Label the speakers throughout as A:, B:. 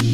A: This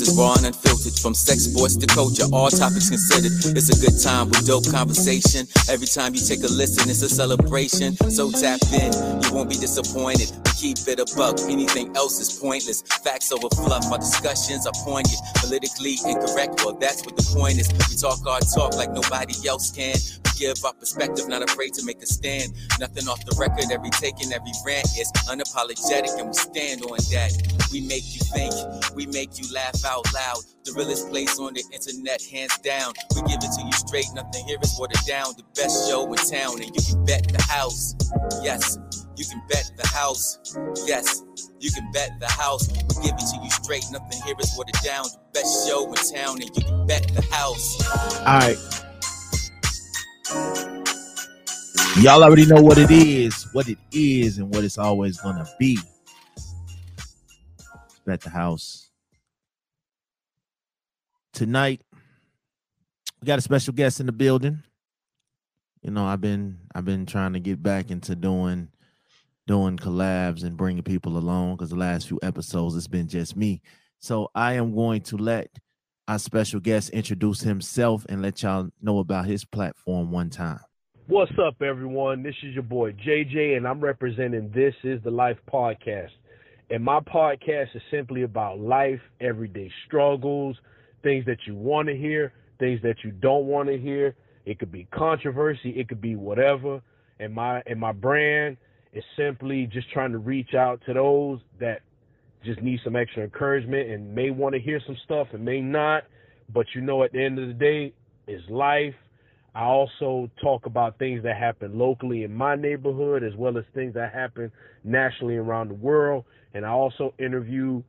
A: is raw and unfiltered, from sex, sports to culture, all topics considered. It's a good time with dope conversation. Every time you take a listen, it's a celebration. So tap in, you won't be disappointed. Keep it a buck, anything else is pointless. Facts over fluff, our discussions are poignant. Politically incorrect, well, that's what the point is. We talk our talk like nobody else can. We give our perspective, not afraid to make a stand. Nothing off the record, every take and every rant is unapologetic, and we stand on that. We make you think, we make you laugh out loud. The realest place on the internet, hands down. We give it to you straight, nothing here is watered down. The best show in town, and you can bet the house. Yes, you can bet the house. Yes, you can bet the house. We give it to you straight, nothing here is watered down. The best show in town, and you can bet the house.
B: All right. Y'all already know what it is, what it is, and what it's always gonna be. Bet the house. Tonight, we got a special guest in the building. You know, I've been I've been trying to get back into doing doing collabs and bringing people along because the last few episodes it's been just me. So I am going to let our special guest introduce himself and let y'all know about his platform one time.
C: What's up, everyone? This is your boy JJ, and I'm representing This Is the Life podcast. And my podcast is simply about life, everyday struggles, things that you want to hear, things that you don't want to hear. It could be controversy, it could be whatever. And my and my brand is simply just trying to reach out to those that just need some extra encouragement and may want to hear some stuff and may not. But you know, at the end of the day, it's life. I also talk about things that happen locally in my neighborhood as well as things that happen nationally around the world. And I also interview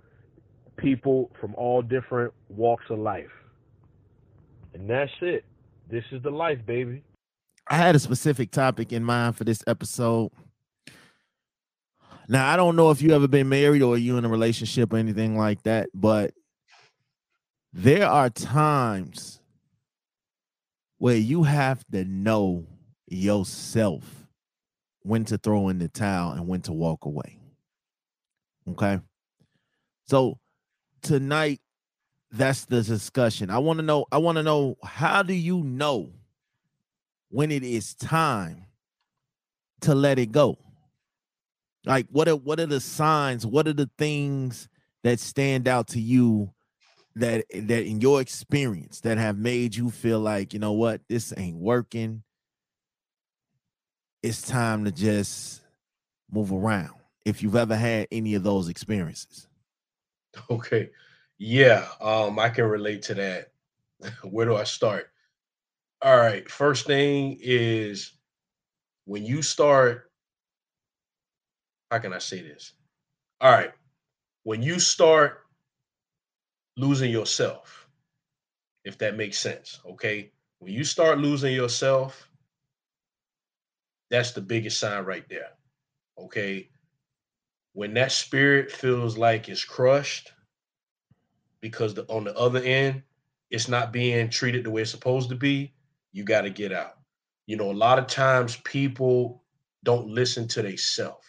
C: people from all different walks of life. And that's it. This is the life, baby.
B: I had a specific topic in mind for this episode. Now, I don't know if you ever been married or you in a relationship or anything like that, but there are times where you have to know yourself when to throw in the towel and when to walk away. Okay. So tonight, that's the discussion. I want to know, I want to know how do you know when it is time to let it go? Like what are what are the signs? What are the things that stand out to you that that in your experience that have made you feel like, you know what, this ain't working. It's time to just move around. If you've ever had any of those experiences.
D: Okay. Yeah, um, I can relate to that. Where do I start? All right. First thing is when you start, how can I say this? All right. When you start losing yourself, if that makes sense. Okay. When you start losing yourself, that's the biggest sign right there. Okay. When that spirit feels like it's crushed, because the, on the other end, it's not being treated the way it's supposed to be, you got to get out. You know, a lot of times people don't listen to themselves.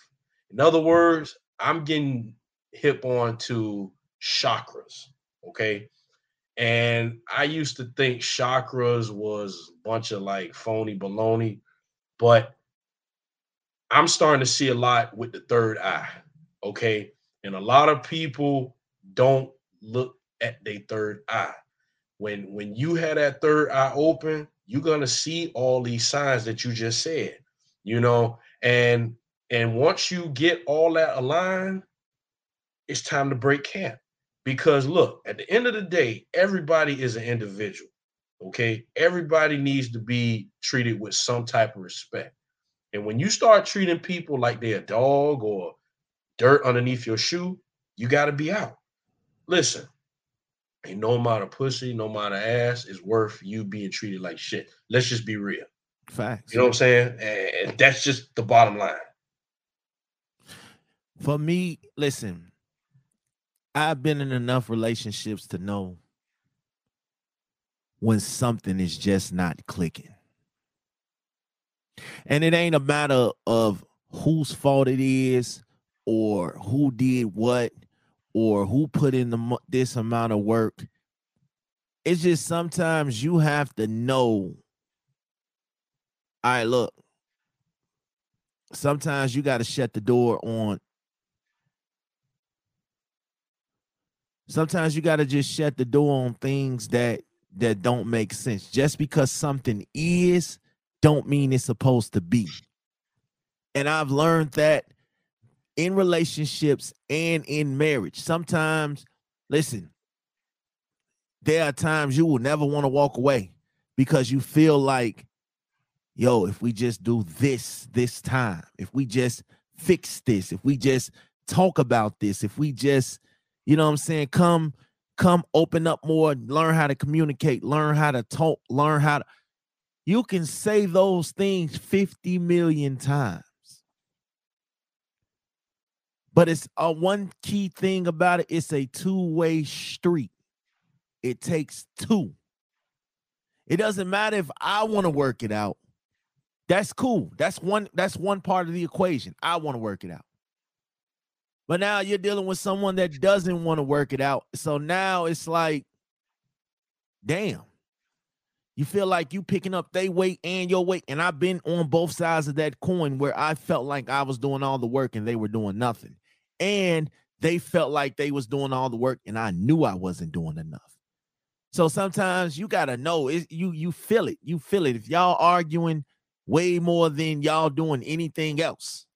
D: In other words, I'm getting hip on to chakras. Okay. And I used to think chakras was a bunch of like phony baloney, but I'm starting to see a lot with the third eye. Okay. And a lot of people don't look at their third eye. When when you have that third eye open, you're gonna see all these signs that you just said, you know, and and once you get all that aligned, it's time to break camp. Because look, at the end of the day, everybody is an individual. Okay. Everybody needs to be treated with some type of respect. And when you start treating people like they're a dog or dirt underneath your shoe, you got to be out. Listen, ain't no amount of pussy, no amount of ass is worth you being treated like shit. Let's just be real.
B: Facts.
D: You know what I'm saying? And that's just the bottom line.
B: For me, listen, I've been in enough relationships to know when something is just not clicking. And it ain't a matter of whose fault it is or who did what or who put in the this amount of work. It's just sometimes you have to know. All right, look. Sometimes you got to shut the door on. Sometimes you got to just shut the door on things that that don't make sense. Just because something is, don't mean it's supposed to be. And I've learned that in relationships and in marriage. Sometimes, listen, there are times you will never want to walk away because you feel like, yo, if we just do this this time, if we just fix this, if we just talk about this, if we just, you know what I'm saying, come come open up more, learn how to communicate, learn how to talk, learn how to you can say those things 50 million times. But it's a one key thing about it, it's a two-way street. It takes two. It doesn't matter if I want to work it out. That's cool. That's one that's one part of the equation. I want to work it out. But now you're dealing with someone that doesn't want to work it out. So now it's like, damn. You feel like you picking up their weight and your weight. And I've been on both sides of that coin where I felt like I was doing all the work and they were doing nothing. And they felt like they was doing all the work and I knew I wasn't doing enough. So sometimes you gotta know it, you you feel it. You feel it. If y'all arguing way more than y'all doing anything else,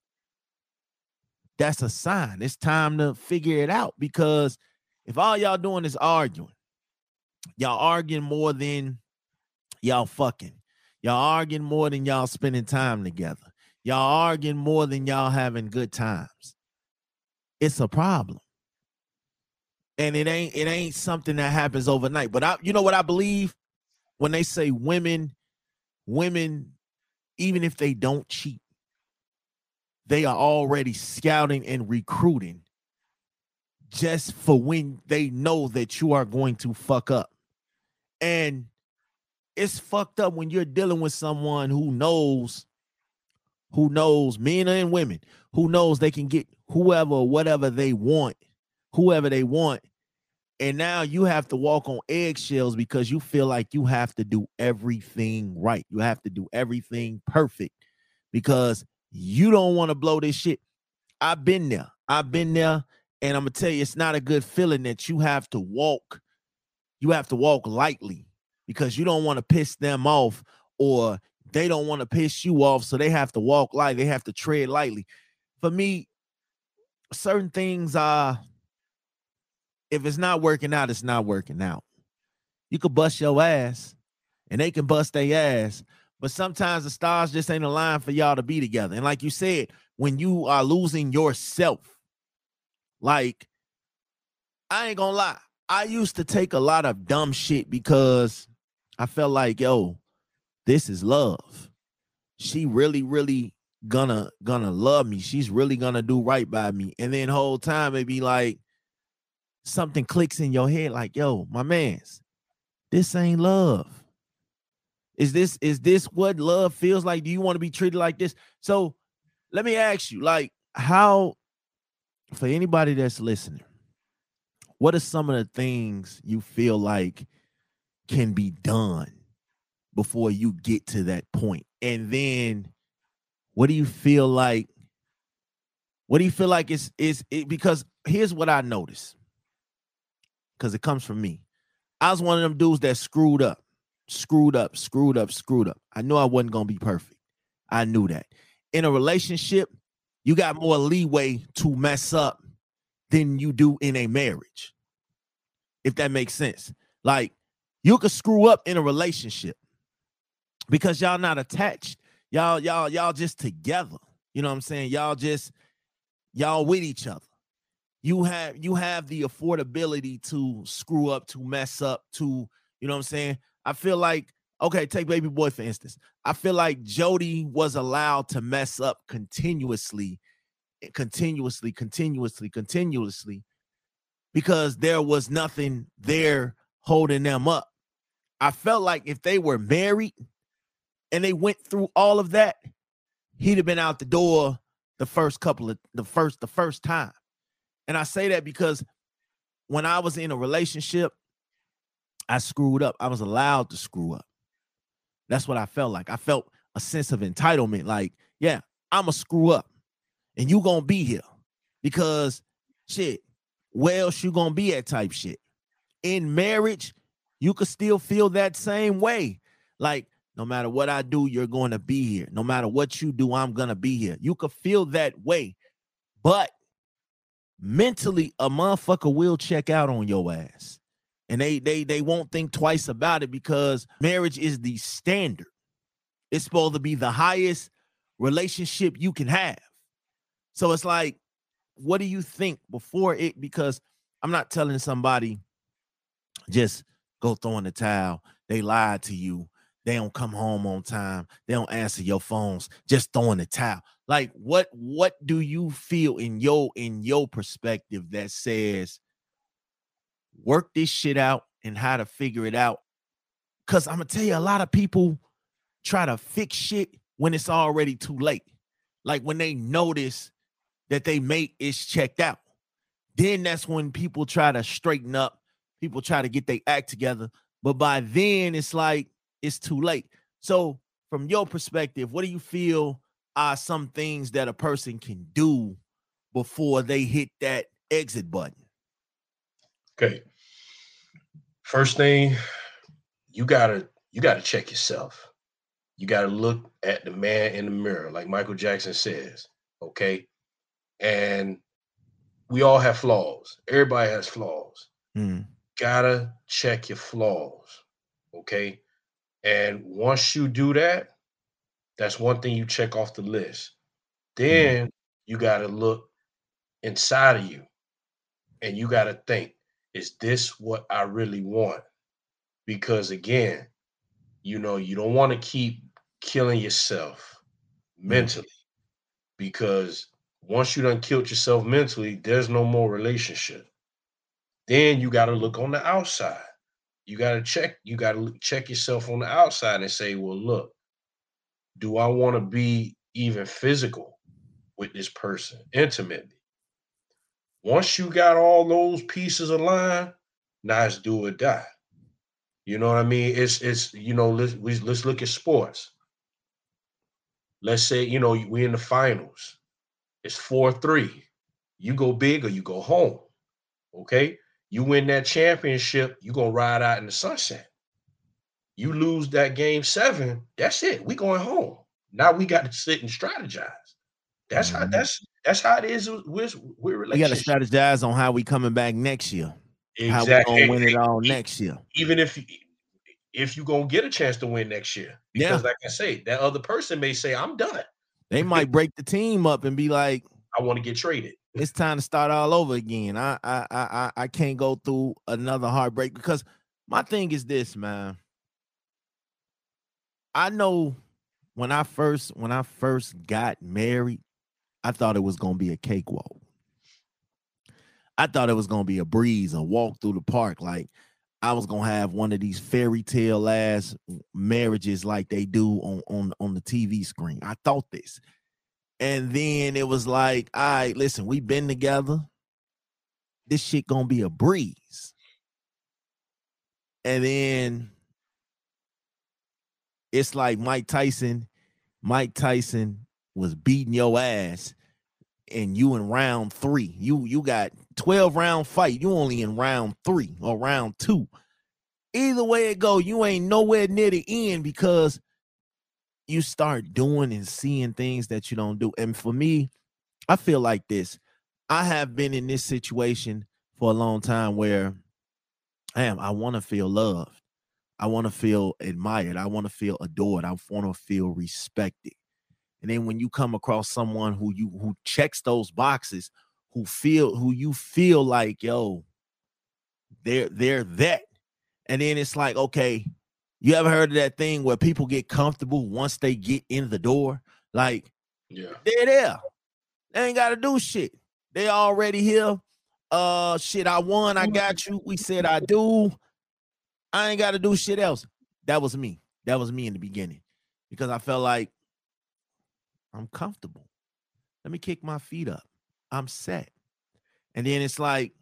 B: that's a sign. It's time to figure it out because if all y'all doing is arguing, y'all arguing more than y'all fucking, y'all arguing more than y'all spending time together, y'all arguing more than y'all having good times. It's a problem. And it ain't it ain't something that happens overnight. But I you know what I believe when they say women women even if they don't cheat they are already scouting and recruiting just for when they know that you are going to fuck up. And it's fucked up when you're dealing with someone who knows, who knows, men and women, who knows they can get whoever, whatever they want, whoever they want. And now you have to walk on eggshells because you feel like you have to do everything right. You have to do everything perfect because you don't want to blow this shit. I've been there. I've been there. And I'm gonna tell you, it's not a good feeling that you have to walk, you have to walk lightly because you don't want to piss them off, or they don't want to piss you off. So they have to walk light, they have to tread lightly. For me, certain things are if it's not working out, it's not working out. You could bust your ass and they can bust their ass, but sometimes the stars just ain't aligned for y'all to be together. And like you said, when you are losing yourself, like I ain't gonna lie, I used to take a lot of dumb shit because I felt like, yo, this is love. She really, really gonna gonna love me. She's really gonna do right by me. And then whole time it be like something clicks in your head, like, yo, my man's, this ain't love. Is this is this what love feels like? Do you want to be treated like this? So let me ask you, like, how for anybody that's listening, what are some of the things you feel like can be done before you get to that point? And then what do you feel like? What do you feel like is is it because here's what I notice. because it comes from me. I was one of them dudes that screwed up screwed up, screwed up, screwed up. I knew I wasn't going to be perfect. I knew that. In a relationship, you got more leeway to mess up than you do in a marriage. If that makes sense. Like you could screw up in a relationship because y'all not attached. Y'all y'all y'all just together. You know what I'm saying? Y'all just y'all with each other. You have you have the affordability to screw up, to mess up, to you know what I'm saying? I feel like, okay, take baby boy for instance. I feel like Jody was allowed to mess up continuously, eh, continuously, continuously, continuously, because there was nothing there holding them up. I felt like if they were married and they went through all of that, he'd have been out the door the first couple of the first the first time. And I say that because when I was in a relationship, I screwed up. I was allowed to screw up. That's what I felt like. I felt a sense of entitlement. Like, yeah, I'm a screw up, and you gonna be here because shit. Where else you gonna be at type shit? In marriage, you could still feel that same way. Like, no matter what I do, you're going to be here. No matter what you do, I'm to be here. You could feel that way. But mentally, a motherfucker will check out on your ass. And they they they won't think twice about it because marriage is the standard. It's supposed to be the highest relationship you can have. So it's like, what do you think before it? Because I'm not telling somebody just go throw in the towel. They lied to you. They don't come home on time. They don't answer your phones. Just throwing the towel. Like what what do you feel in your in your perspective that says work this shit out and how to figure it out? Cuz I'm to tell you a lot of people try to fix shit when it's already too late. Like when they notice that they mate is checked out. Then that's when people try to straighten up. People try to get their act together. But by then it's like it's too late. So, from your perspective, what do you feel are some things that a person can do before they hit that exit button?
D: Okay. First thing, you gotta you gotta check yourself. You gotta look at the man in the mirror, like Michael Jackson says. Okay. And we all have flaws. Everybody has flaws.
B: Mm.
D: Gotta check your flaws. Okay. And once you do that, that's one thing you check off the list. Mm-hmm. Then you got to look inside of you and you got to think, is this what I really want? Because again, you know, you don't want to keep killing yourself mm-hmm. mentally because once you done killed yourself mentally, there's no more relationship. Then you got to look on the outside you got to check you got to check yourself on the outside and say well look do i want to be even physical with this person intimately once you got all those pieces aligned now it's do or die you know what i mean it's it's you know let's we, let's look at sports let's say you know we in the finals it's 4-3 you go big or you go home okay you win that championship, you're gonna ride out in the sunset. You lose that game seven, that's it. We going home. Now we got to sit and strategize. That's mm-hmm. how that's that's how it is with with
B: We got to strategize on how we coming back next year. Exactly. How we gonna win it all next year.
D: Even if if you gonna get a chance to win next year, because yeah. like I say, that other person may say, "I'm done."
B: They might break the team up and be like,
D: "I want to get traded."
B: it's time to start all over again. I I I I can't go through another heartbreak because my thing is this, man. I know when I first when I first got married, I thought it was gonna be a cakewalk. I thought it was gonna be a breeze, a walk through the park. Like I was gonna have one of these fairy tale ass marriages like they do on on on the TV screen. I thought this. And then it was like, all right, listen, we've been together. This shit gonna be a breeze. And then it's like Mike Tyson, Mike Tyson was beating your ass, and you in round three. You you got 12 round fight. You only in round three or round two. Either way it go, you ain't nowhere near the end because you start doing and seeing things that you don't do. And for me, I feel like this. I have been in this situation for a long time where I am, I want to feel loved. I want to feel admired. I want to feel adored. I want to feel respected. And then when you come across someone who you who checks those boxes, who feel who you feel like, yo, they're they're that. And then it's like, okay, you ever heard of that thing where people get comfortable once they get in the door? Like,
D: yeah,
B: they're there. They ain't got to do shit. They already here. Uh, shit, I won. I got you. We said I do. I ain't got to do shit else. That was me. That was me in the beginning because I felt like I'm comfortable. Let me kick my feet up. I'm set. And then it's like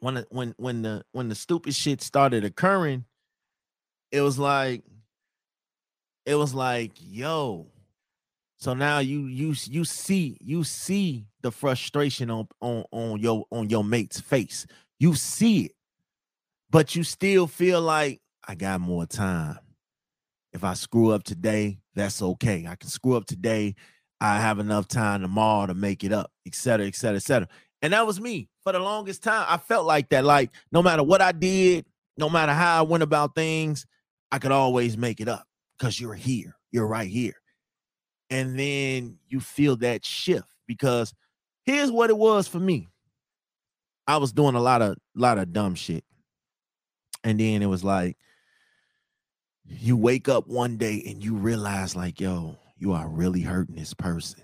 B: when when when the when the stupid shit started occurring, it was like it was like, yo. So now you you you see you see the frustration on on on your on your mate's face. You see it, but you still feel like I got more time. If I screw up today, that's okay. I can screw up today. I have enough time tomorrow to make it up, et cetera, et cetera, et cetera. And that was me for the longest time. I felt like that. Like no matter what I did, no matter how I went about things, I could always make it up because you're here. You're right here. And then you feel that shift because here's what it was for me. I was doing a lot of lot of dumb shit. And then it was like you wake up one day and you realize like, yo, you are really hurting this person.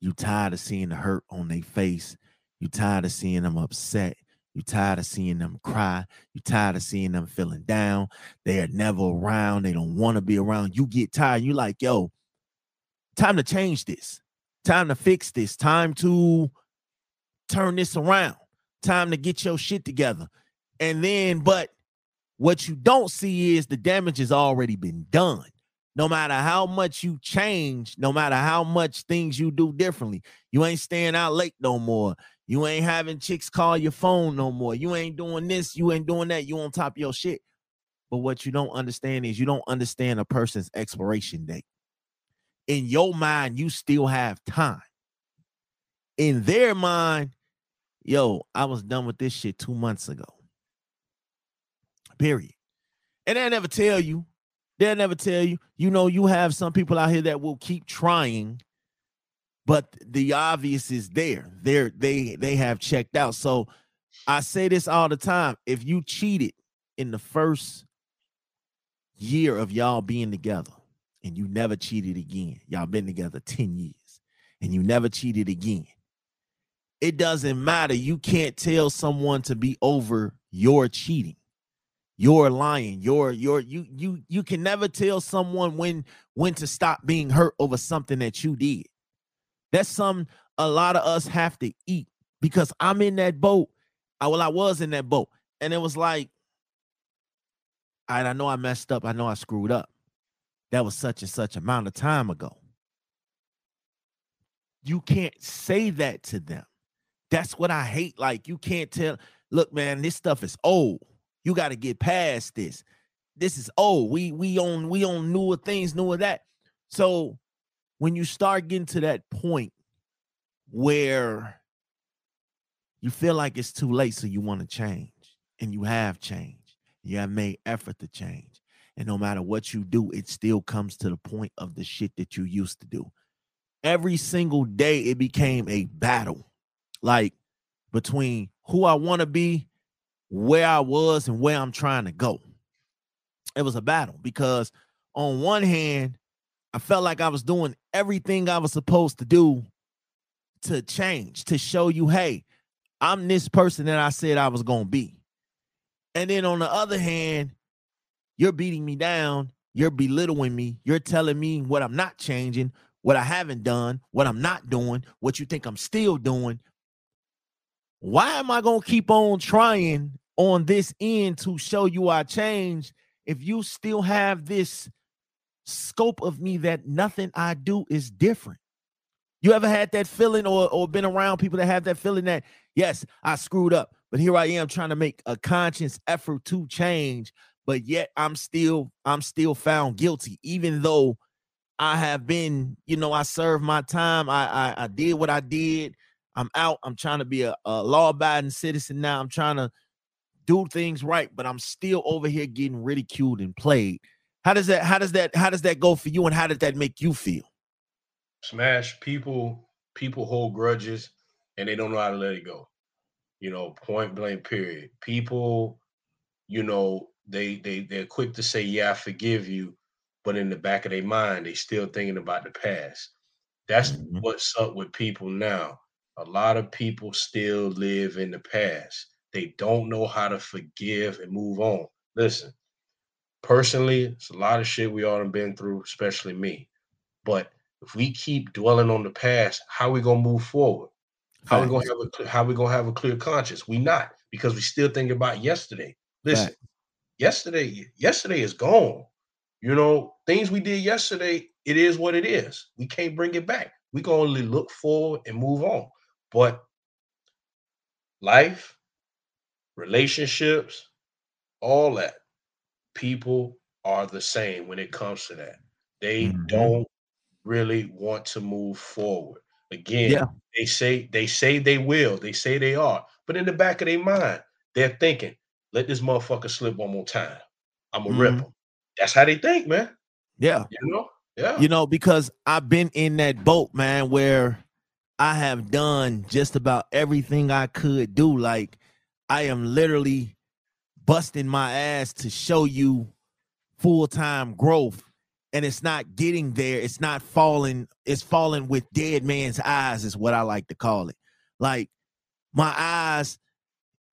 B: You tired of seeing the hurt on their face. You tired of seeing them upset. You tired of seeing them cry. You tired of seeing them feeling down. They are never around. They don't want to be around. You get tired. You like, yo, time to change this. Time to fix this. Time to turn this around. Time to get your shit together. And then, but what you don't see is the damage has already been done. No matter how much you change, no matter how much things you do differently, you ain't staying out late no more. You ain't having chicks call your phone no more. You ain't doing this, you ain't doing that. You on top of your shit. But what you don't understand is you don't understand a person's expiration date. In your mind, you still have time. In their mind, yo, I was done with this shit two months ago. Period. And they'll never tell you. They'll never tell you. You know, you have some people out here that will keep trying, but the obvious is there. They're they they have checked out. So I say this all the time. If you cheated in the first year of y'all being together and you never cheated again, y'all been together 10 years and you never cheated again. It doesn't matter. You can't tell someone to be over your cheating you're lying. You're you're you you you can never tell someone when when to stop being hurt over something that you did. That's some a lot of us have to eat because i'm in that boat. I, well i was in that boat and it was like I, I know i messed up. I know i screwed up. That was such and such amount of time ago. You can't say that to them. That's what i hate. Like you can't tell look man this stuff is old you got to get past this. This is oh, we we on we on newer things, newer that. So when you start getting to that point where you feel like it's too late, so you want to change, and you have changed, you have made effort to change, and no matter what you do, it still comes to the point of the shit that you used to do. Every single day, it became a battle, like between who I want to be where I was and where I'm trying to go. It was a battle because on one hand, I felt like I was doing everything I was supposed to do to change, to show you, hey, I'm this person that I said I was going to be. And then on the other hand, you're beating me down, you're belittling me, you're telling me what I'm not changing, what I haven't done, what I'm not doing, what you think I'm still doing, why am I going to keep on trying on this end to show you I changed if you still have this scope of me that nothing I do is different? You ever had that feeling or, or been around people that have that feeling that, yes, I screwed up, but here I am trying to make a conscious effort to change, but yet I'm still, I'm still found guilty, even though I have been, you know, I served my time. I, I, I did what I did. I'm out. I'm trying to be a, a law abiding citizen now. I'm trying to do things right, but I'm still over here getting ridiculed and played. How does that how does that how does that go for you and how did that make you feel?
D: Smash people people hold grudges and they don't know how to let it go. You know, point blank period. People, you know, they they they're quick to say, "Yeah, I forgive you," but in the back of their mind, they still thinking about the past. That's mm-hmm. what's up with people now a lot of people still live in the past. They don't know how to forgive and move on. Listen, personally, it's a lot of shit we all have been through, especially me. But if we keep dwelling on the past, how we gonna move forward? How we gonna have a how we gonna have a clear conscience? We not because we still think about yesterday. Listen, yesterday, yesterday is gone. You know, things we did yesterday, it is what it is. We can't bring it back. We can only look forward and move on. But life, relationships, all that, people are the same when it comes to that. They mm-hmm. don't really want to move forward. Again, yeah. they say they say they will, they say they are, but in the back of their mind, they're thinking, "Let this motherfucker slip one more time. I'm gonna mm-hmm. rip him." That's how they think, man.
B: Yeah,
D: you know, yeah,
B: you know, because I've been in that boat, man, where I have done just about everything I could do. Like I am literally busting my ass to show you full time growth and it's not getting there. It's not falling it's falling with dead man's eyes is what i like to call it. Like my eyes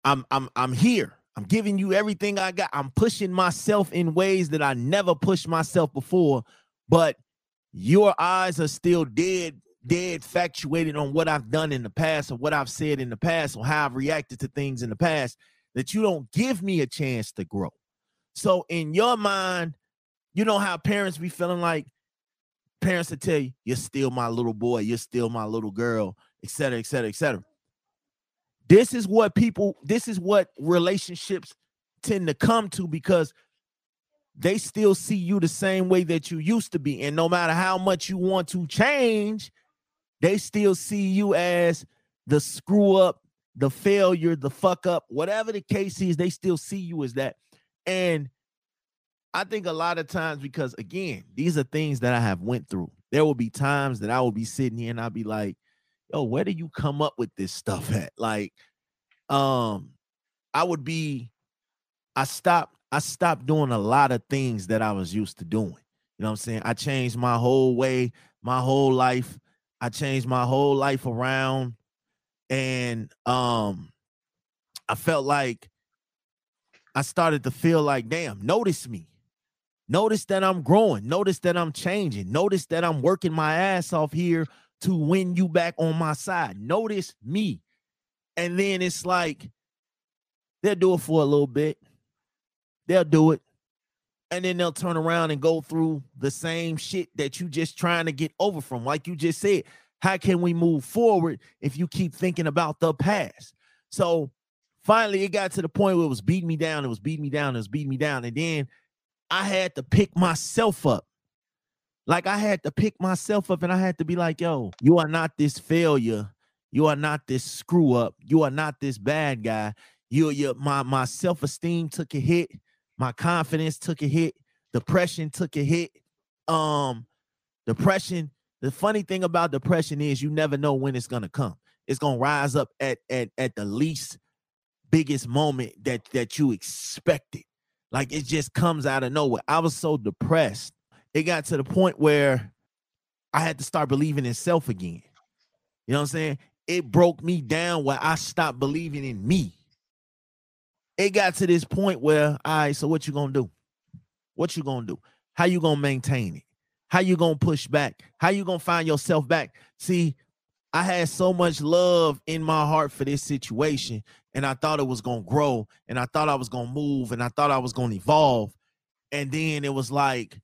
B: i'm i'm i'm here. I'm giving you everything i got. I'm pushing myself in ways that i never pushed myself before but your eyes are still dead dead factuated on what i've done in the past or what i've said in the past or how i've reacted to things in the past that you don't give me a chance to grow so in your mind you know how parents be feeling like parents to tell you, you're still my little boy, you're still my little girl, etc., etc., etc. This is what people, this is what relationships tend to come to because they still see you the same way that you used to be. And no matter how much you want to change, they still see you as the screw up, the failure, the fuck up, whatever the case is, they still see you as that. And I think a lot of times because again, these are things that I have went through. There will be times that I will be sitting here and I'll be like, "Yo, where do you come up with this stuff at?" Like, um, I would be, I stopped, I stopped doing a lot of things that I was used to doing. You know what I'm saying? I changed my whole way, my whole life. I changed my whole life around, and um, I felt like I started to feel like, damn, notice me. Notice that I'm growing. Notice that I'm changing. Notice that I'm working my ass off here to win you back on my side. Notice me. And then it's like they'll do it for a little bit. They'll do it. And then they'll turn around and go through the same shit that you just trying to get over from. Like you just said, how can we move forward if you keep thinking about the past? So finally, it got to the point where it was beating me down. It was beating me down. It was beating me down. And then I had to pick myself up. Like I had to pick myself up and I had to be like, yo, you are not this failure. You are not this screw up. You are not this bad guy. You, you my my self-esteem took a hit, my confidence took a hit, depression took a hit. Um, depression. The funny thing about depression is you never know when it's gonna come. It's gonna rise up at at at the least biggest moment that that you expected. Like it just comes out of nowhere. I was so depressed. It got to the point where I had to start believing in self again. You know what I'm saying? It broke me down where I stopped believing in me. It got to this point where, all right, so what you gonna do? What you gonna do? How you gonna maintain it? How you gonna push back? How you gonna find yourself back? See, I had so much love in my heart for this situation, and I thought it was gonna grow, and I thought I was gonna move, and I thought I was gonna evolve. And then it was like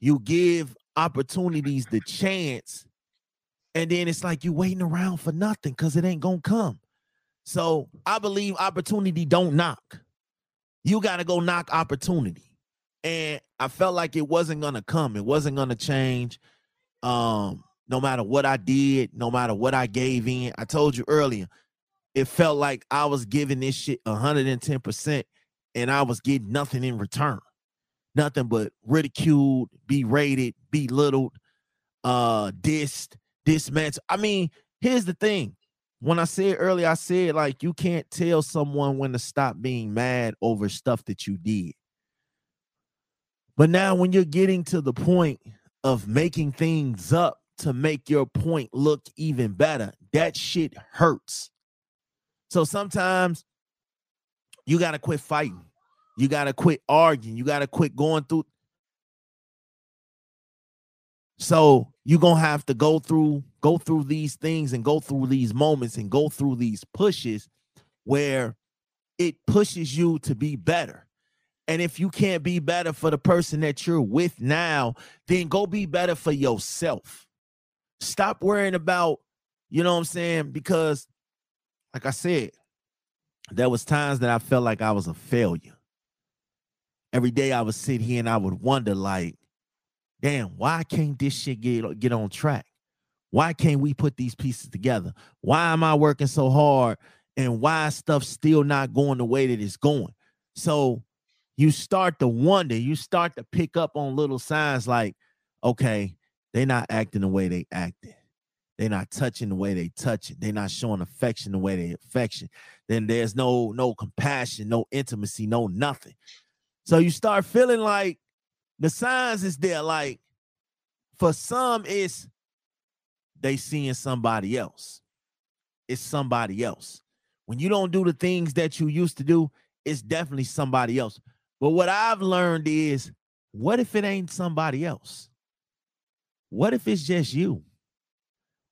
B: you give opportunities the chance, and then it's like you waiting around for nothing because it ain't gonna come. So I believe opportunity don't knock. You gotta go knock opportunity. And I felt like it wasn't gonna come, it wasn't gonna change. Um, no matter what I did, no matter what I gave in. I told you earlier, it felt like I was giving this shit 110% and I was getting nothing in return. Nothing but ridiculed, berated, belittled, uh, dissed, dismantled. I mean, here's the thing. When I said earlier, I said like you can't tell someone when to stop being mad over stuff that you did. But now when you're getting to the point of making things up to make your point look even better. That shit hurts. So sometimes you got to quit fighting. You got to quit arguing. You got to quit going through. So you're gonna have to go through go through these things and go through these moments and go through these pushes where it pushes you to be better. And if you can't be better for the person that you're with now, then go be better for yourself. Stop worrying about, you know what I'm saying? Because, like I said, there was times that I felt like I was a failure. Every day I would sit here and I would wonder, like, damn, why can't this shit get, get on track? Why can't we put these pieces together? Why am I working so hard and why stuff still not going the way that it's going? So you start to wonder, you start to pick up on little signs like, okay, they're not acting the way they acted. They're not touching the way they touch it. They're not showing affection the way they affection. Then there's no no compassion, no intimacy, no nothing. So you start feeling like the signs is there. Like for some, it's they seeing somebody else. It's somebody else. When you don't do the things that you used to do, it's definitely somebody else. But what I've learned is, what if it ain't somebody else? What if it's just you?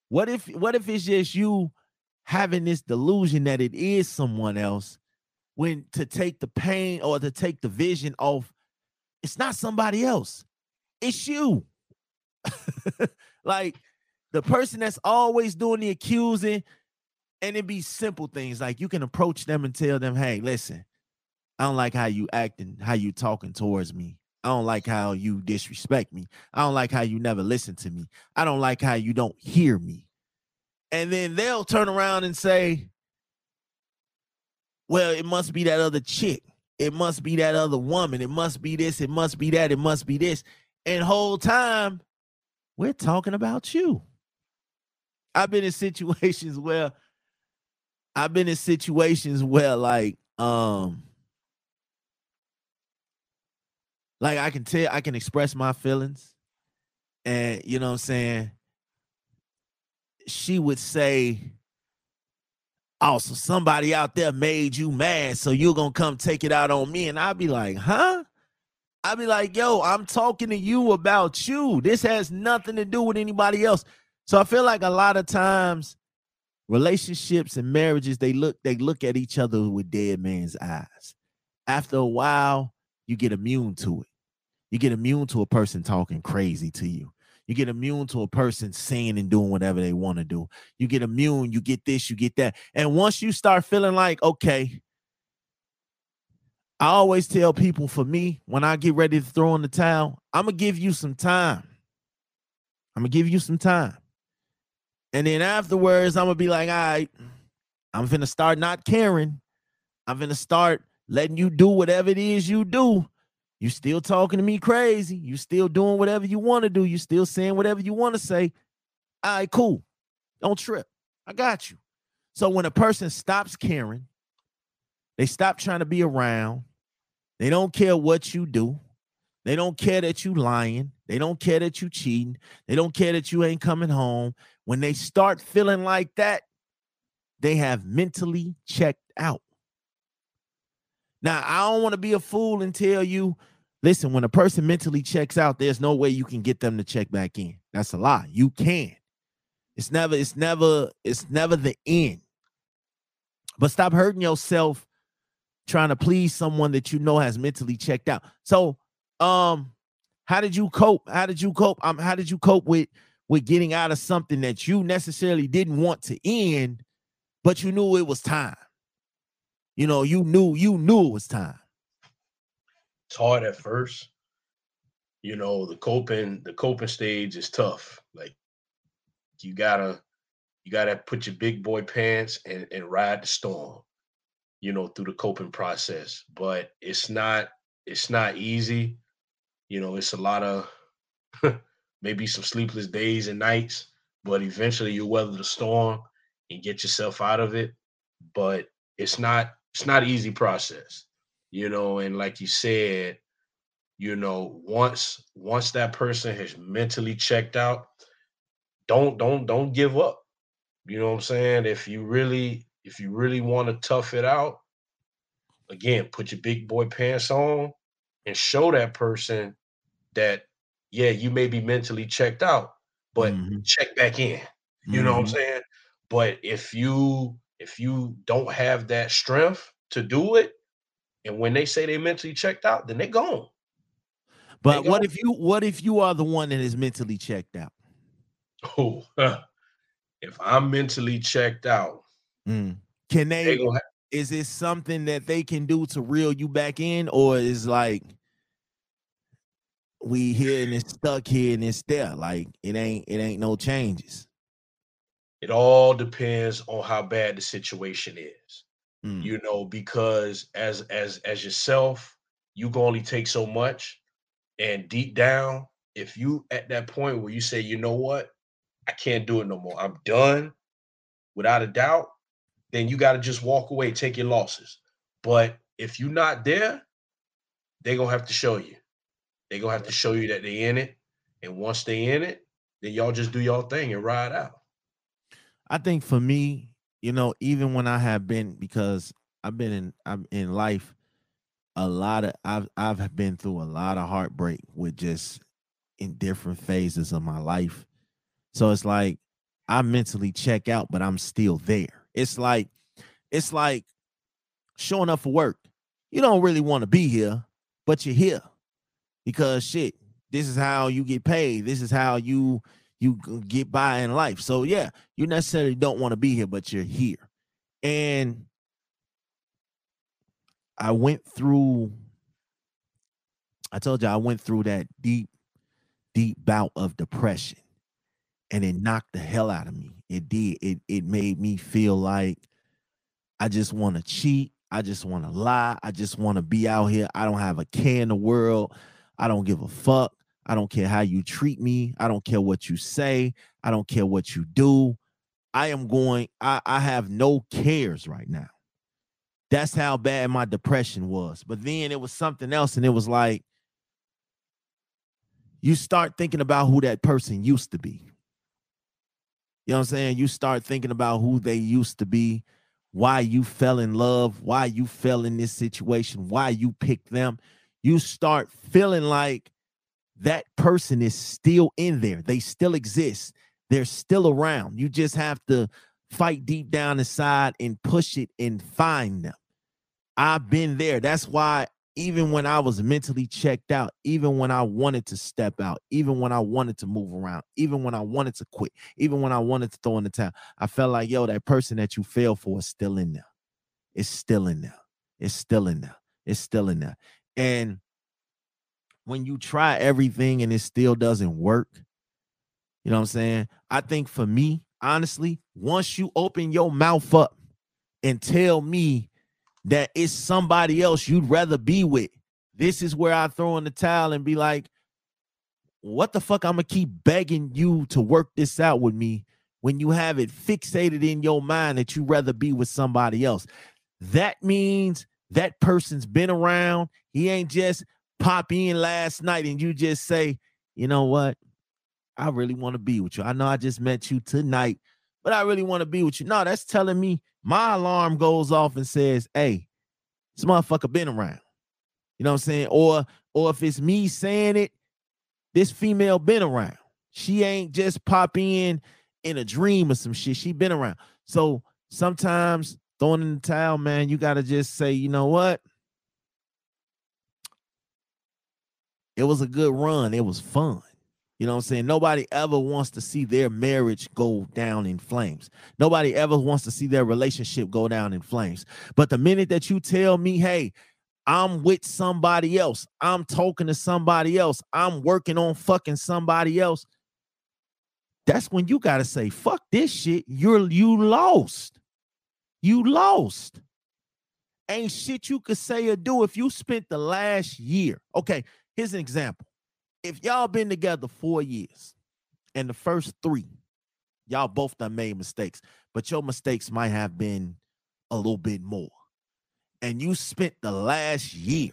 B: What if what if it's just you having this delusion that it is someone else when to take the pain or to take the vision off it's not somebody else. It's you. like the person that's always doing the accusing, and it be simple things like you can approach them and tell them, hey, listen, I don't like how you acting, how you talking towards me. I don't like how you disrespect me. I don't like how you never listen to me. I don't like how you don't hear me. And then they'll turn around and say, well, it must be that other chick. It must be that other woman. It must be this. It must be that. It must be this. And whole time, we're talking about you. I've been in situations where I've been in situations where like um like I can tell I can express my feelings and you know what I'm saying she would say oh so somebody out there made you mad so you're gonna come take it out on me and I'd be like huh I'd be like yo I'm talking to you about you this has nothing to do with anybody else so I feel like a lot of times relationships and marriages they look they look at each other with dead man's eyes. After a while, you get immune to it. You get immune to a person talking crazy to you. You get immune to a person saying and doing whatever they want to do. You get immune, you get this, you get that. And once you start feeling like, okay, I always tell people for me, when I get ready to throw in the towel, I'm going to give you some time. I'm going to give you some time. And then afterwards, I'm gonna be like, all right, I'm gonna start not caring. I'm gonna start letting you do whatever it is you do. You still talking to me crazy. You still doing whatever you want to do. You still saying whatever you want to say. All right, cool. Don't trip. I got you. So when a person stops caring, they stop trying to be around. They don't care what you do. They don't care that you lying. They don't care that you cheating. They don't care that you ain't coming home. When they start feeling like that, they have mentally checked out. Now, I don't want to be a fool and tell you, listen, when a person mentally checks out, there's no way you can get them to check back in. That's a lie. You can. It's never, it's never, it's never the end. But stop hurting yourself trying to please someone that you know has mentally checked out. So, um, how did you cope? How did you cope? Um, how did you cope with with getting out of something that you necessarily didn't want to end, but you knew it was time. You know, you knew you knew it was time.
D: It's hard at first. You know, the coping the coping stage is tough. Like you gotta you gotta put your big boy pants and, and ride the storm, you know, through the coping process. But it's not it's not easy. You know, it's a lot of maybe some sleepless days and nights, but eventually you'll weather the storm and get yourself out of it. But it's not it's not easy process, you know. And like you said, you know, once once that person has mentally checked out, don't don't don't give up. You know what I'm saying? If you really if you really want to tough it out, again, put your big boy pants on and show that person that yeah, you may be mentally checked out, but
B: Mhm.
D: check back in. You know what I'm
B: Mhm.
D: saying? But if you if you don't have that strength to do it, and when they say they mentally checked out, then they gone.
B: But
D: go.
B: what if you what if you are the one that is mentally checked out?
D: Oh, if I'm mentally checked out,
B: Mm. Can
D: they
B: they
D: have,
B: is it something that they can do to reel you back in, or is like we here and it's stuck here and it's there? Like it ain't it ain't no changes.
D: It all depends on how bad the situation is.
B: Mm.
D: you know because as as as yourself you can only take so much and deep down if you at that point where you say you know what? I can't do it no more. I'm done without a doubt then you got to just walk away take your losses. But if you're not there they're gonna have to show you. They're gonna have to show you that they're in it and once they in it then y'all just do your thing and ride out
B: I think for me, you know, even when I have been because I've been in I'm in life a lot of I've I've been through a lot of heartbreak with just in different phases of my life. So it's like I mentally check out, but I'm still there. It's like it's like showing up for work. You don't really want to be here, but you're here because shit, this is how you get paid. This is how you you get by in life. So yeah, you necessarily don't want to be here, but you're here. And I went through I told you I went through that deep deep bout of depression and it knocked the hell out of me. It did. It it made me feel like I just want to cheat. I just want to lie. I just want to be out here. I don't have a care in the world. I don't give a fuck. I don't care how you treat me. I don't care what you say. I don't care what you do. I am going, I, I have no cares right now. That's how bad my depression was. But then it was something else, and it was like, you start thinking about who that person used to be. You know what I'm saying? You start thinking about who they used to be, why you fell in love, why you fell in this situation, why you picked them. You start feeling like that person is still in there. They still exist. They're still around. You just have to fight deep down inside and push it and find them. I've been there. That's why even when I was mentally checked out, even when I wanted to step out, even when I wanted to move around, even when I wanted to quit, even when I wanted to throw in the towel, I felt like, yo, that person that you fell for is still in there. It's still in there. It's still in there. It's still in there. And when you try everything and it still doesn't work, you know what I'm saying? I think for me, honestly, once you open your mouth up and tell me that it's somebody else you'd rather be with, this is where I throw in the towel and be like, what the fuck? I'm gonna keep begging you to work this out with me when you have it fixated in your mind that you'd rather be with somebody else. That means that person's been around. He ain't just pop in last night and you just say, you know what? I really want to be with you. I know I just met you tonight, but I really want to be with you. No, that's telling me my alarm goes off and says, hey, this motherfucker been around. You know what I'm saying? Or or if it's me saying it, this female been around. She ain't just pop in in a dream or some shit. She been around. So sometimes throwing in the towel, man, you gotta just say, you know what? It was a good run. It was fun. You know what I'm saying? Nobody ever wants to see their marriage go down in flames. Nobody ever wants to see their relationship go down in flames. But the minute that you tell me, hey, I'm with somebody else, I'm talking to somebody else, I'm working on fucking somebody else, that's when you got to say, fuck this shit. You're you lost. You lost. Ain't shit you could say or do if you spent the last year. Okay, here's an example if y'all been together four years and the first three, y'all both done made mistakes, but your mistakes might have been a little bit more. And you spent the last year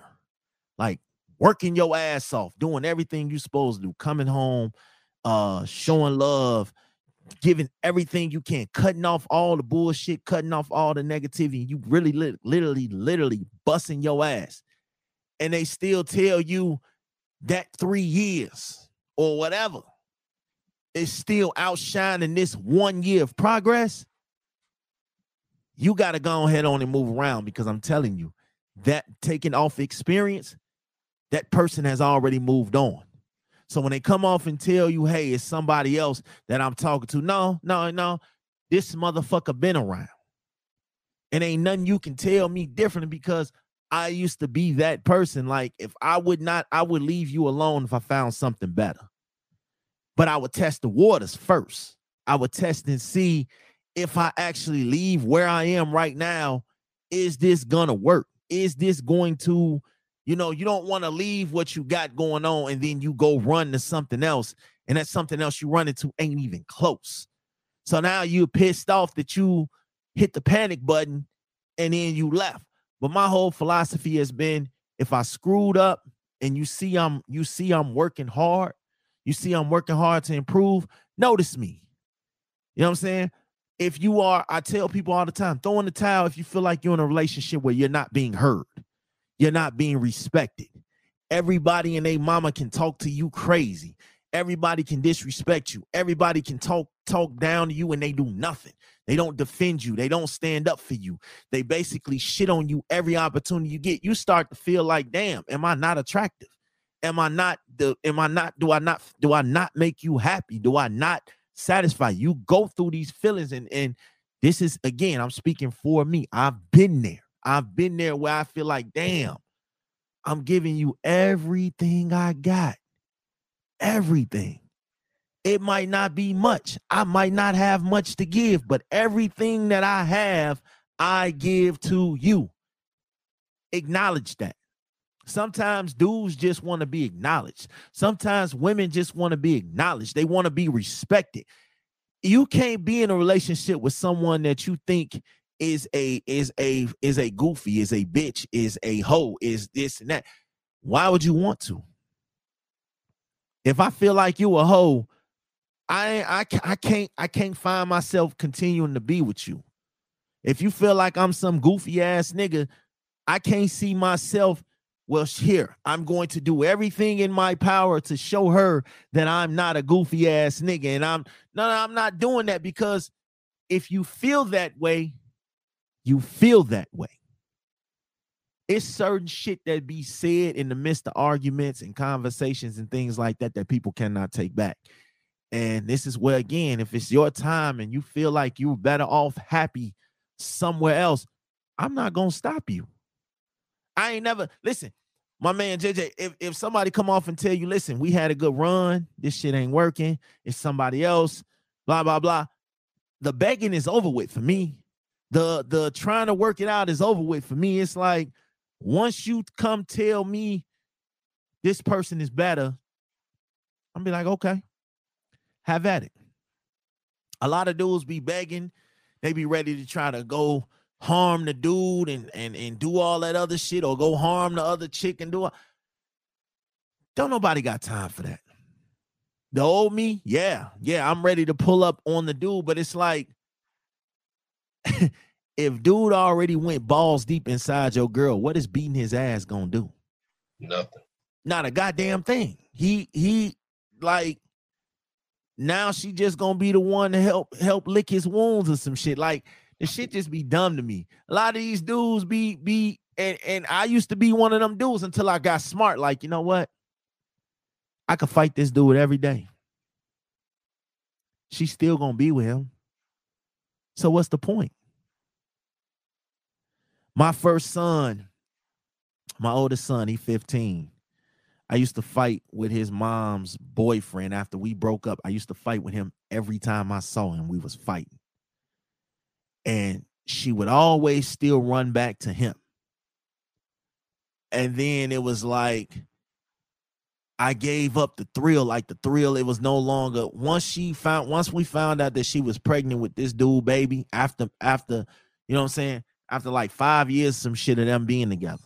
B: like working your ass off, doing everything you supposed to do, coming home, uh, showing love, giving everything you can, cutting off all the bullshit, cutting off all the negativity. You really lit- literally, literally busting your ass. And they still tell you that three years or whatever is still outshining this one year of progress, you got to go ahead on and move around because I'm telling you that taking off experience, that person has already moved on. So when they come off and tell you, hey, it's somebody else that I'm talking to, no, no, no, this motherfucker been around. And ain't nothing you can tell me different because I used to be that person. Like if I would not, I would leave you alone if I found something better. But I would test the waters first. I would test and see if I actually leave where I am right now, is this gonna work? Is this going to, you know, you don't want to leave what you got going on and then you go run to something else, and that something else you run into ain't even close. So now you're pissed off that you hit the panic button and then you left. But my whole philosophy has been if I screwed up and you see I'm you see I'm working hard, you see I'm working hard to improve, notice me. You know what I'm saying? If you are, I tell people all the time, throw in the towel if you feel like you're in a relationship where you're not being heard, you're not being respected. Everybody and their mama can talk to you crazy. Everybody can disrespect you. Everybody can talk talk down to you and they do nothing. They don't defend you. They don't stand up for you. They basically shit on you every opportunity you get. You start to feel like, damn, am I not attractive? Am I not the am I not do I not do I not make you happy? Do I not satisfy you? Go through these feelings and and this is again, I'm speaking for me. I've been there. I've been there where I feel like, damn, I'm giving you everything I got. Everything. It might not be much. I might not have much to give, but everything that I have, I give to you. Acknowledge that. Sometimes dudes just want to be acknowledged. Sometimes women just want to be acknowledged. They want to be respected. You can't be in a relationship with someone that you think is a is a is a goofy, is a bitch, is a hoe, is this and that. Why would you want to? If I feel like you a hoe, I I I can't I can't find myself continuing to be with you. If you feel like I'm some goofy ass nigga, I can't see myself. Well, here I'm going to do everything in my power to show her that I'm not a goofy ass nigga, and I'm no, no, I'm not doing that because if you feel that way, you feel that way. It's certain shit that be said in the midst of arguments and conversations and things like that that people cannot take back. And this is where, again, if it's your time and you feel like you're better off happy somewhere else, I'm not gonna stop you. I ain't never listen, my man JJ. If, if somebody come off and tell you, listen, we had a good run, this shit ain't working, it's somebody else, blah blah blah. The begging is over with for me. The the trying to work it out is over with for me. It's like once you come tell me this person is better, I'm be like, okay, have at it. A lot of dudes be begging, they be ready to try to go harm the dude and and and do all that other shit or go harm the other chick and do it. Don't nobody got time for that. The old me, yeah, yeah, I'm ready to pull up on the dude, but it's like if dude already went balls deep inside your girl, what is beating his ass gonna do?
D: Nothing.
B: Not a goddamn thing. He he like now she just gonna be the one to help help lick his wounds or some shit. Like the shit just be dumb to me. A lot of these dudes be be and and I used to be one of them dudes until I got smart. Like you know what? I could fight this dude every day. She's still gonna be with him. So what's the point? My first son, my oldest son, he 15. I used to fight with his mom's boyfriend after we broke up. I used to fight with him every time I saw him. We was fighting. And she would always still run back to him. And then it was like I gave up the thrill, like the thrill. It was no longer once she found once we found out that she was pregnant with this dude baby after after you know what I'm saying after like five years some shit of them being together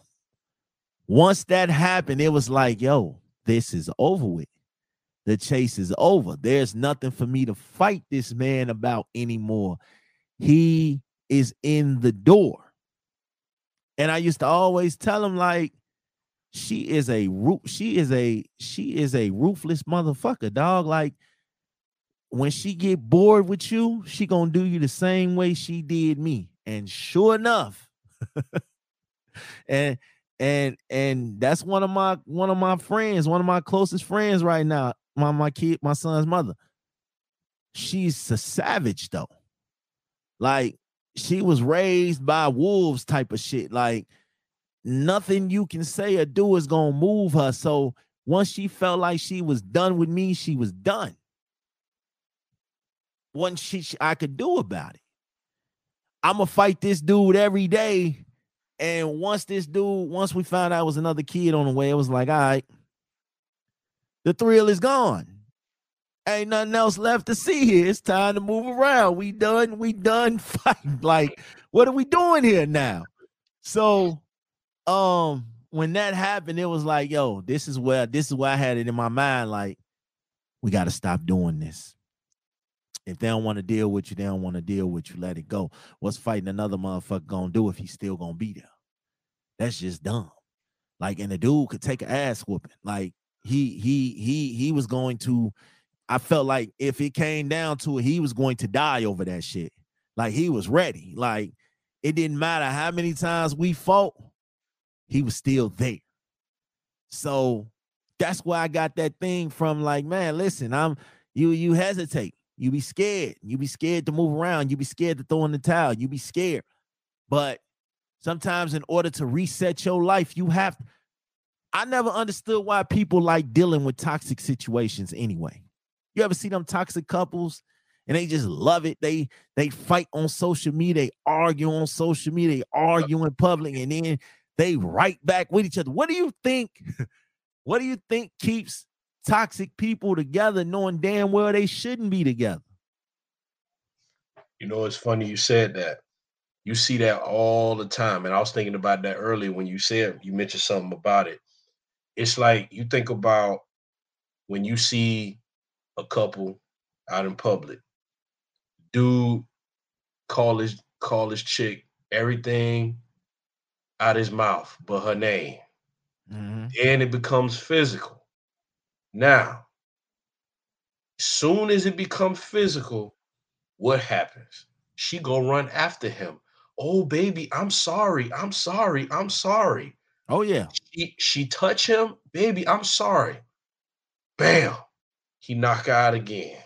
B: once that happened, it was like, yo, this is over with. The chase is over. There's nothing for me to fight this man about anymore. He is in the door. And I used to always tell him, like, she is a she is a she is a ruthless motherfucker dog like when she get bored with you she gonna do you the same way she did me and sure enough and and and that's one of my one of my friends one of my closest friends right now my my kid my son's mother she's a savage though like she was raised by wolves type of shit like nothing you can say or do is gonna move her. So once she felt like she was done with me, she was done. What she I could do about it. I'm gonna fight this dude every day. And once this dude, once we found out was another kid on the way, it was like, all right, the thrill is gone. Ain't nothing else left to see here. It's time to move around. We done, we done fighting. Like, what are we doing here now? So um when that happened, it was like, yo, this is where this is where I had it in my mind. Like, we got to stop doing this. If they don't want to deal with you, they don't want to deal with you. Let it go. What's fighting another motherfucker gonna do if he's still gonna be there? That's just dumb. Like, and the dude could take an ass whooping. Like he he he he was going to. I felt like if it came down to it, he was going to die over that shit. Like he was ready. Like it didn't matter how many times we fought he was still there. So that's why I got that thing from like, man, listen, I'm you you hesitate. You be scared. You be scared to move around. You be scared to throw in the towel. You be scared. But sometimes in order to reset your life, you have I never understood why people like dealing with toxic situations anyway. You ever see them toxic couples and they just love it. They they fight on social media, they argue on social media, they argue in public, and then they right back with each other. What do you think? What do you think keeps toxic people together, knowing damn well they shouldn't be together?
D: You know, it's funny you said that. You see that all the time. And I was thinking about that earlier when you said you mentioned something about it. It's like you think about when you see a couple out in public, dude call his call his chick everything out of his mouth but her name. Mm-hmm. And it becomes physical. Now, soon as it becomes physical, what happens? She go run after him. Oh, baby, I'm sorry. I'm sorry. I'm sorry.
B: Oh, yeah.
D: She she touch him, baby, I'm sorry. Bam. He knock out again.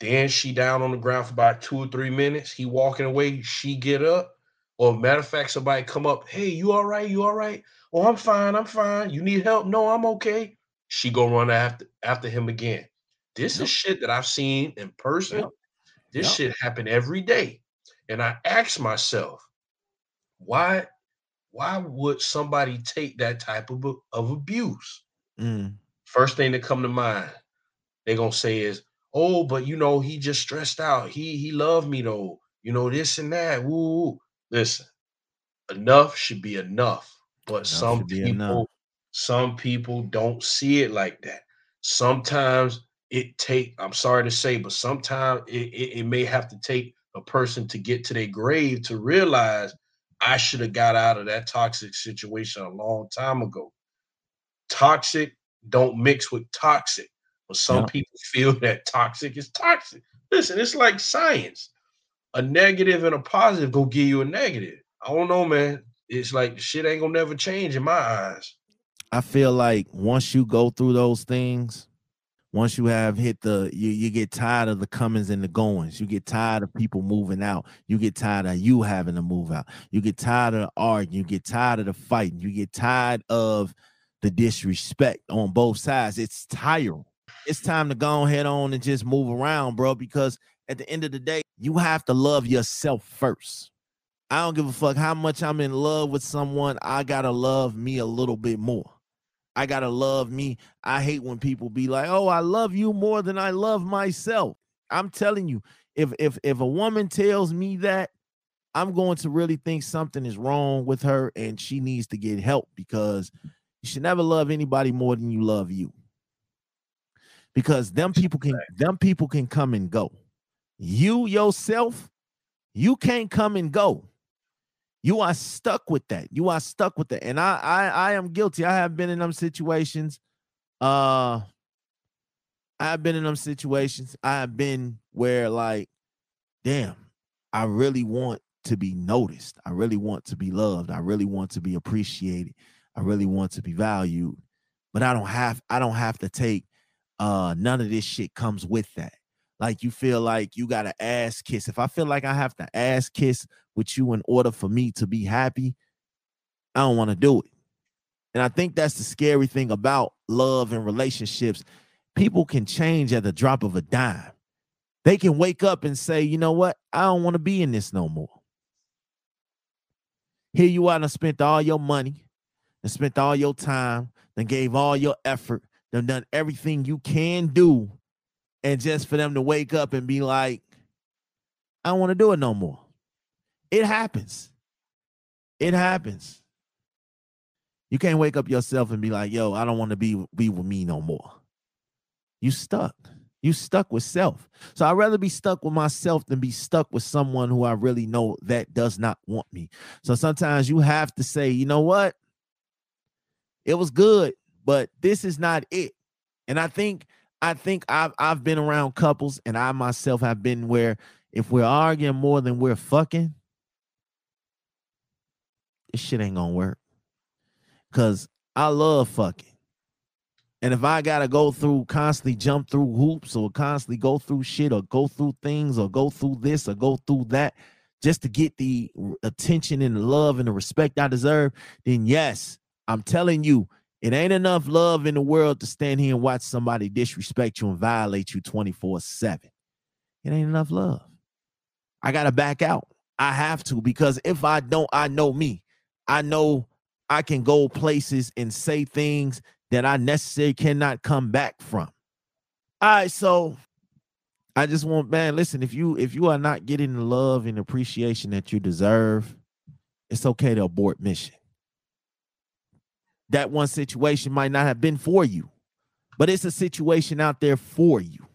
D: Then she down on the ground for about two or three minutes. He walking away. She get up. Or matter of fact, somebody come up, hey, you all right? You all right? Oh, I'm fine. I'm fine. You need help? No, I'm okay. She go run after after him again. This yep. is shit that I've seen in person. Yep. This yep. shit happen every day. And I ask myself, why why would somebody take that type of, of abuse? Mm. First thing that come to mind, they're gonna say is, oh, but you know, he just stressed out. He he loved me though. You know, this and that. Woo. Listen, enough should be enough. But enough some people, some people don't see it like that. Sometimes it take, I'm sorry to say, but sometimes it, it, it may have to take a person to get to their grave to realize I should have got out of that toxic situation a long time ago. Toxic don't mix with toxic. But some yeah. people feel that toxic is toxic. Listen, it's like science a negative and a positive go give you a negative. I don't know, man. It's like shit ain't gonna never change in my eyes.
B: I feel like once you go through those things, once you have hit the you, you get tired of the comings and the goings. You get tired of people moving out. You get tired of you having to move out. You get tired of the arguing. You get tired of the fighting. You get tired of the disrespect on both sides. It's tiring. It's time to go ahead on and just move around, bro, because at the end of the day, you have to love yourself first. I don't give a fuck how much I'm in love with someone. I gotta love me a little bit more. I gotta love me. I hate when people be like, "Oh, I love you more than I love myself." I'm telling you, if if if a woman tells me that, I'm going to really think something is wrong with her and she needs to get help because you should never love anybody more than you love you. Because them people can them people can come and go. You yourself, you can't come and go. You are stuck with that. You are stuck with that. And I I I am guilty. I have been in them situations. Uh I've been in them situations. I have been where like, damn, I really want to be noticed. I really want to be loved. I really want to be appreciated. I really want to be valued. But I don't have I don't have to take uh none of this shit comes with that. Like you feel like you got to ass kiss. If I feel like I have to ass kiss with you in order for me to be happy, I don't want to do it. And I think that's the scary thing about love and relationships. People can change at the drop of a dime. They can wake up and say, you know what? I don't want to be in this no more. Here you are and spent all your money and spent all your time and gave all your effort and done everything you can do. And just for them to wake up and be like, I don't want to do it no more. It happens. It happens. You can't wake up yourself and be like, yo, I don't want to be, be with me no more. You stuck. You stuck with self. So I'd rather be stuck with myself than be stuck with someone who I really know that does not want me. So sometimes you have to say, you know what? It was good, but this is not it. And I think I think I've I've been around couples and I myself have been where if we're arguing more than we're fucking, this shit ain't gonna work. Cause I love fucking. And if I gotta go through constantly jump through hoops or constantly go through shit or go through things or go through this or go through that just to get the attention and the love and the respect I deserve, then yes, I'm telling you, it ain't enough love in the world to stand here and watch somebody disrespect you and violate you 24 7. It ain't enough love. I gotta back out. I have to because if I don't, I know me. I know I can go places and say things that I necessarily cannot come back from. All right, so I just want man, listen, if you if you are not getting the love and appreciation that you deserve, it's okay to abort mission. That one situation might not have been for you, but it's a situation out there for you.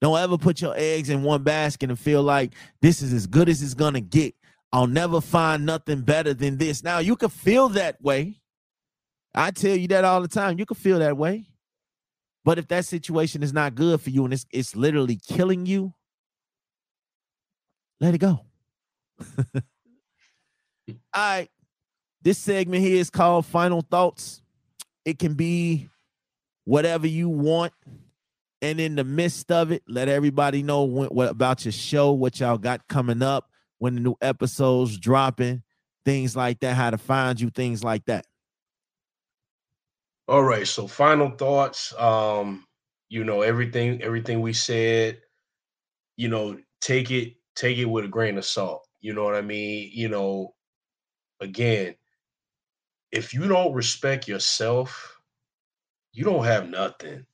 B: Don't ever put your eggs in one basket and feel like this is as good as it's gonna get. I'll never find nothing better than this. Now you can feel that way. I tell you that all the time. You can feel that way. But if that situation is not good for you and it's it's literally killing you, let it go. all right. This segment here is called Final Thoughts. It can be whatever you want. And in the midst of it, let everybody know what, what about your show, what y'all got coming up, when the new episodes dropping, things like that, how to find you, things like that.
D: All right. So final thoughts. Um, you know, everything, everything we said, you know, take it, take it with a grain of salt. You know what I mean? You know, again, if you don't respect yourself, you don't have nothing.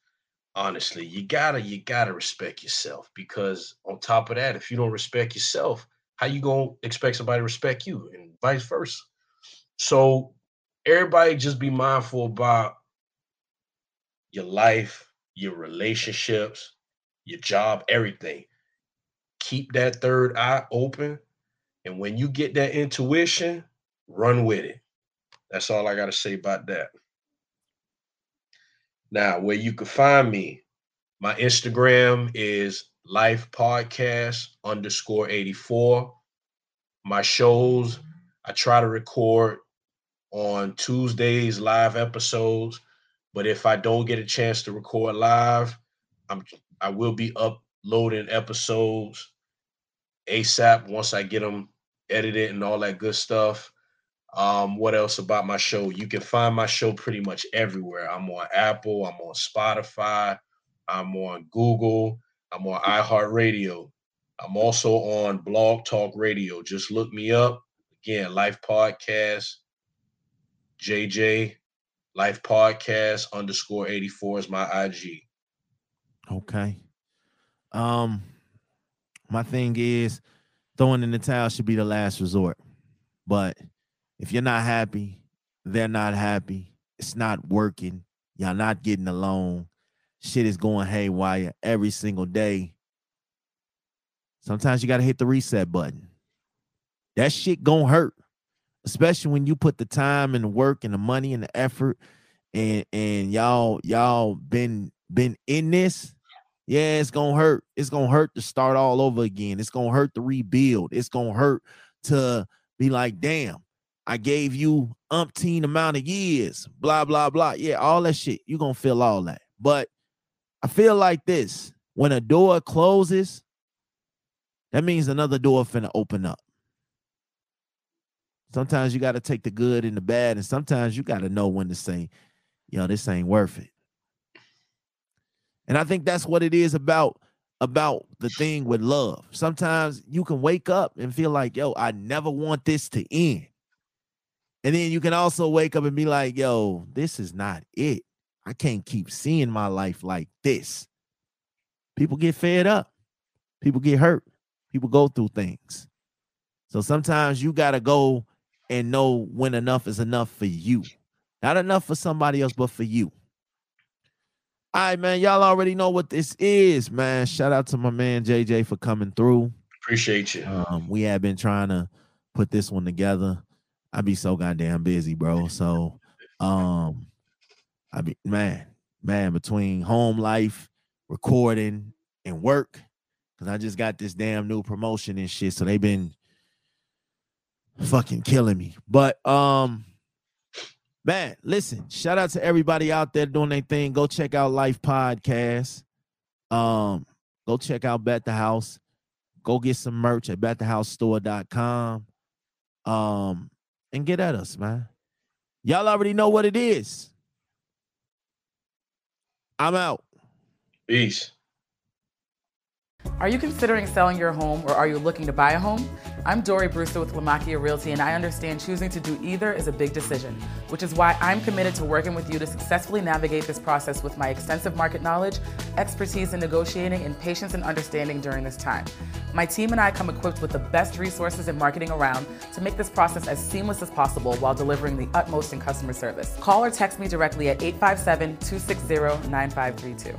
D: Honestly, you gotta, you gotta respect yourself because on top of that, if you don't respect yourself, how you gonna expect somebody to respect you and vice versa? So everybody just be mindful about your life, your relationships, your job, everything. Keep that third eye open. And when you get that intuition, run with it. That's all I got to say about that. Now, where you can find me, my Instagram is life podcast underscore 84. My shows, I try to record on Tuesdays live episodes. But if I don't get a chance to record live, I'm I will be uploading episodes ASAP once I get them edited and all that good stuff. Um, what else about my show? You can find my show pretty much everywhere. I'm on Apple, I'm on Spotify, I'm on Google, I'm on iHeartRadio. I'm also on Blog Talk Radio. Just look me up. Again, Life Podcast, JJ Life Podcast underscore 84 is my IG.
B: Okay. Um, my thing is throwing in the towel should be the last resort. But if you're not happy, they're not happy. It's not working. Y'all not getting along. Shit is going haywire every single day. Sometimes you gotta hit the reset button. That shit gonna hurt. especially when you put the time and the work and the money and the effort and and y'all y'all been been in this yeah it's gonna hurt it's gonna hurt to start all over again it's gonna hurt to rebuild it's gonna hurt to be like damn i gave you umpteen amount of years blah blah blah yeah all that shit You're gonna feel all that but i feel like this when a door closes that means another door finna open up Sometimes you got to take the good and the bad, and sometimes you got to know when to say, yo, this ain't worth it. And I think that's what it is about about the thing with love. Sometimes you can wake up and feel like, yo, I never want this to end. And then you can also wake up and be like, yo, this is not it. I can't keep seeing my life like this. People get fed up. People get hurt. People go through things. So sometimes you got to go and know when enough is enough for you. Not enough for somebody else, but for you. All right, man. Y'all already know what this is, man. Shout out to my man JJ for coming through.
D: Appreciate you.
B: Um, we have been trying to put this one together. I be so goddamn busy, bro. So um I be man, man, between home life, recording, and work, because I just got this damn new promotion and shit. So they've been fucking killing me. But um, man, listen, shout out to everybody out there doing their thing. Go check out Life Podcast. Um, go check out Bet the House. Go get some merch at betthehousestore.com. Um, and get at us, man. Y'all already know what it is. I'm out.
D: Peace.
E: Are you considering selling your home or are you looking to buy a home? I'm Dory Brewster with Lamacchia Realty, and I understand choosing to do either is a big decision, which is why I'm committed to working with you to successfully navigate this process with my extensive market knowledge, expertise in negotiating, and patience and understanding during this time. My team and I come equipped with the best resources and marketing around to make this process as seamless as possible while delivering the utmost in customer service. Call or text me directly at 857 260 9532.